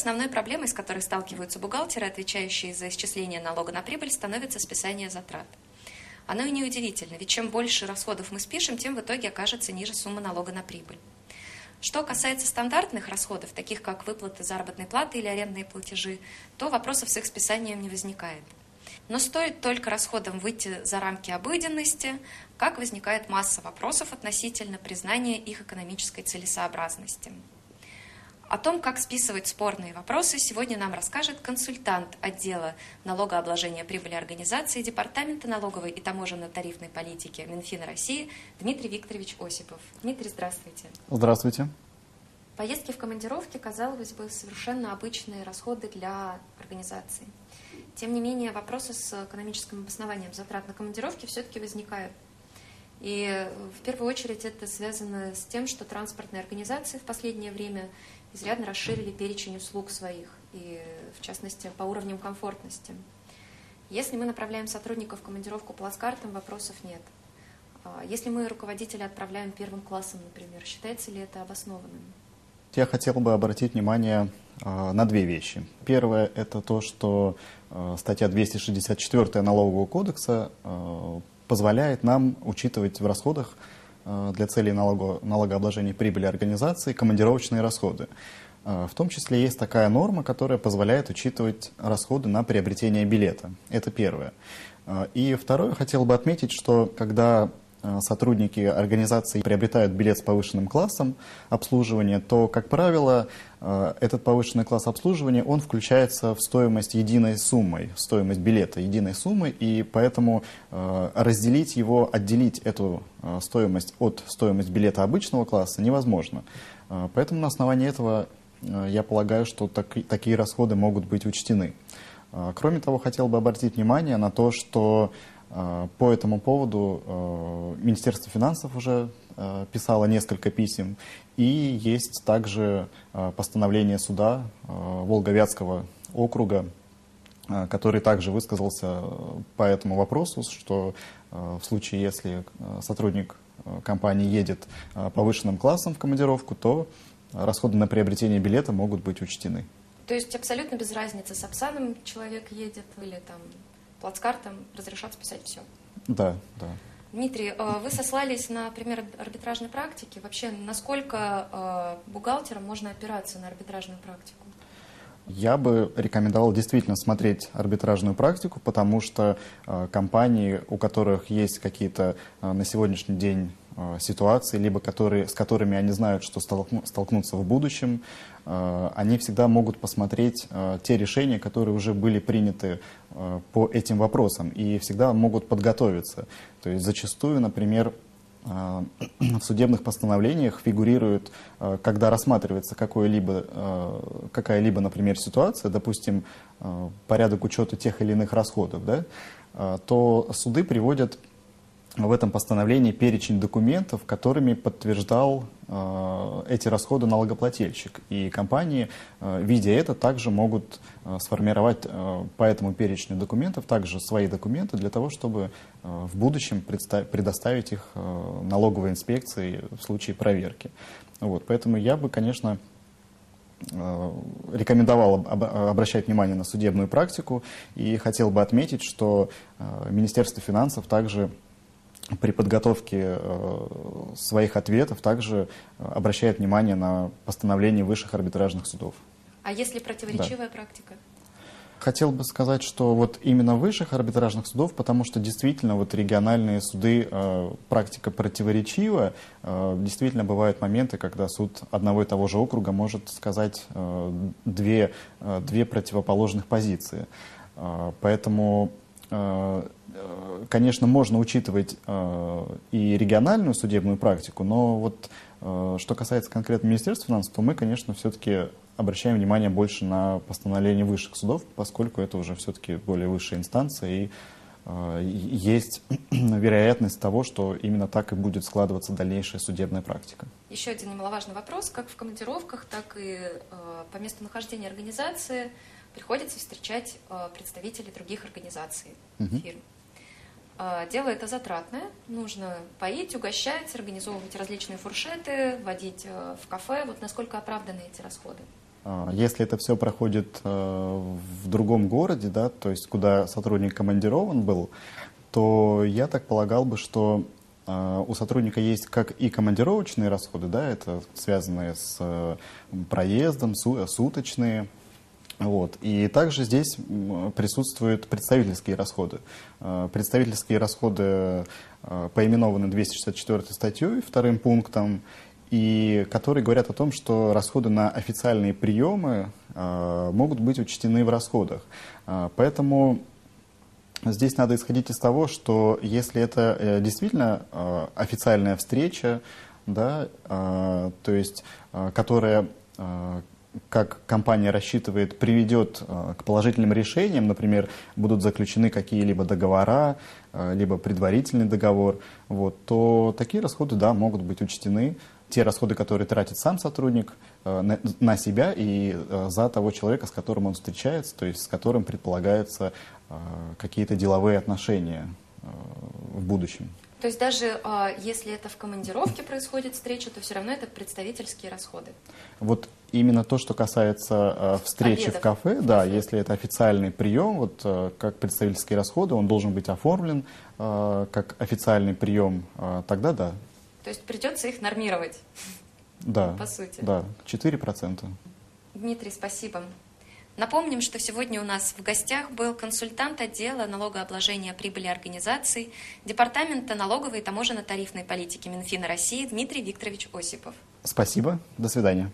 основной проблемой, с которой сталкиваются бухгалтеры, отвечающие за исчисление налога на прибыль, становится списание затрат. Оно и неудивительно, ведь чем больше расходов мы спишем, тем в итоге окажется ниже сумма налога на прибыль. Что касается стандартных расходов, таких как выплаты заработной платы или арендные платежи, то вопросов с их списанием не возникает. Но стоит только расходам выйти за рамки обыденности, как возникает масса вопросов относительно признания их экономической целесообразности. О том, как списывать спорные вопросы, сегодня нам расскажет консультант отдела налогообложения прибыли организации Департамента налоговой и таможенно-тарифной политики Минфина России Дмитрий Викторович Осипов. Дмитрий, здравствуйте. Здравствуйте. Поездки в командировке, казалось бы, совершенно обычные расходы для организации. Тем не менее, вопросы с экономическим обоснованием затрат на командировки все-таки возникают. И в первую очередь это связано с тем, что транспортные организации в последнее время изрядно расширили перечень услуг своих, и в частности по уровням комфортности. Если мы направляем сотрудников в командировку плацкартом, вопросов нет. А если мы руководителя отправляем первым классом, например, считается ли это обоснованным? Я хотел бы обратить внимание э, на две вещи. Первое – это то, что э, статья 264 Налогового кодекса э, позволяет нам учитывать в расходах Э, для целей налого, налогообложения прибыли организации командировочные расходы. Э, в том числе есть такая норма, которая позволяет учитывать расходы на приобретение билета. Это первое. Э, и второе, хотел бы отметить, что когда сотрудники организации приобретают билет с повышенным классом обслуживания, то, как правило, э, этот повышенный класс обслуживания, он включается в стоимость единой суммой, в стоимость билета единой суммы, и поэтому э, разделить его, отделить эту стоимость от стоимости билета обычного класса невозможно. Поэтому на основании этого я полагаю, что так, такие расходы могут быть учтены. Кроме того, хотел бы обратить внимание на то, что Э, по этому поводу э, Министерство финансов уже э, писало несколько писем, и есть также постановление суда Волговятского округа, который также высказался по этому вопросу, что в случае, если сотрудник компании едет повышенным классом в командировку, то расходы на приобретение билета могут быть учтены. То есть абсолютно без разницы, с Апсаном человек едет или там плацкартом разрешат списать все. Да, да. Дмитрий, э, вы сослались на пример арбитражной практики. Вообще, насколько э, бухгалтерам можно опираться на арбитражную практику? Я бы рекомендовал действительно смотреть арбитражную практику, потому что э, компании, у которых есть какие-то на сегодняшний день э, ситуации, либо которые, с которыми они знают, что столкну, столкнутся в будущем, э, они всегда могут посмотреть э, те решения, которые уже были приняты по этим вопросам, и всегда могут подготовиться. То есть зачастую, например, в судебных постановлениях фигурирует, когда рассматривается какая-либо, какая-либо, например, ситуация, допустим, порядок учета тех или иных расходов, да, то суды приводят в этом постановлении перечень документов, которыми подтверждал э, эти расходы налогоплательщик. И компании, э, видя это, также могут э, сформировать по этому перечню документов также свои документы для того, чтобы в будущем предоставить их налоговой инспекции в случае проверки. Вот, поэтому я бы, конечно, рекомендовал обращать внимание на судебную практику и хотел бы отметить, что Министерство финансов также при подготовке э, своих ответов также э, обращает внимание на постановление высших арбитражных судов. А если противоречивая да. практика? Хотел бы сказать, что вот именно высших арбитражных судов, потому что действительно вот региональные суды, э, практика противоречива. Э, действительно бывают моменты, когда суд одного и того же округа может сказать э, две, э, две противоположных позиции. Э, поэтому конечно, можно учитывать э, и региональную судебную практику, но вот э, что касается конкретно Министерства финансов, то мы, конечно, все-таки обращаем внимание больше на постановление высших судов, поскольку это уже все-таки более высшая инстанция, и э, есть вероятность того, что именно так и будет складываться дальнейшая судебная практика. Еще один немаловажный вопрос. Как в командировках, так и по месту нахождения организации приходится встречать представителей других организаций, угу. фирм. А, дело это затратное, нужно поить, угощать, организовывать различные фуршеты, водить э, в кафе. Вот насколько оправданы эти расходы? А, если это все проходит э, в другом городе, да, то есть куда сотрудник командирован был, то я так полагал бы, что э, у сотрудника есть как и командировочные расходы, да, это связанные с э, проездом, суточные, вот. И также здесь присутствуют представительские расходы. Представительские расходы поименованы 264 статьей, вторым пунктом, и которые говорят о том, что расходы на официальные приемы э, могут быть учтены в расходах. Э, поэтому здесь надо исходить из того, что если это э, действительно э, официальная встреча, да, э, то есть, э, которая э, как компания рассчитывает, приведет э, к положительным решениям, например, будут заключены какие-либо договора, э, либо предварительный договор, вот, то такие расходы, да, могут быть учтены те расходы, которые тратит сам сотрудник э, на, себя и за того человека, с которым он встречается, то есть с которым предполагаются какие-то деловые отношения в будущем. То есть даже если это в командировке происходит встреча, то все равно это представительские расходы. Вот именно то, что касается встречи Обедов. в кафе, да, если это официальный прием, вот как представительские расходы, он должен быть оформлен как официальный прием, тогда да, то есть придется их нормировать. Да. По сути. Да, 4%. Дмитрий, спасибо. Напомним, что сегодня у нас в гостях был консультант отдела налогообложения прибыли организаций Департамента налоговой и таможенно-тарифной политики Минфина России Дмитрий Викторович Осипов. Спасибо. До свидания.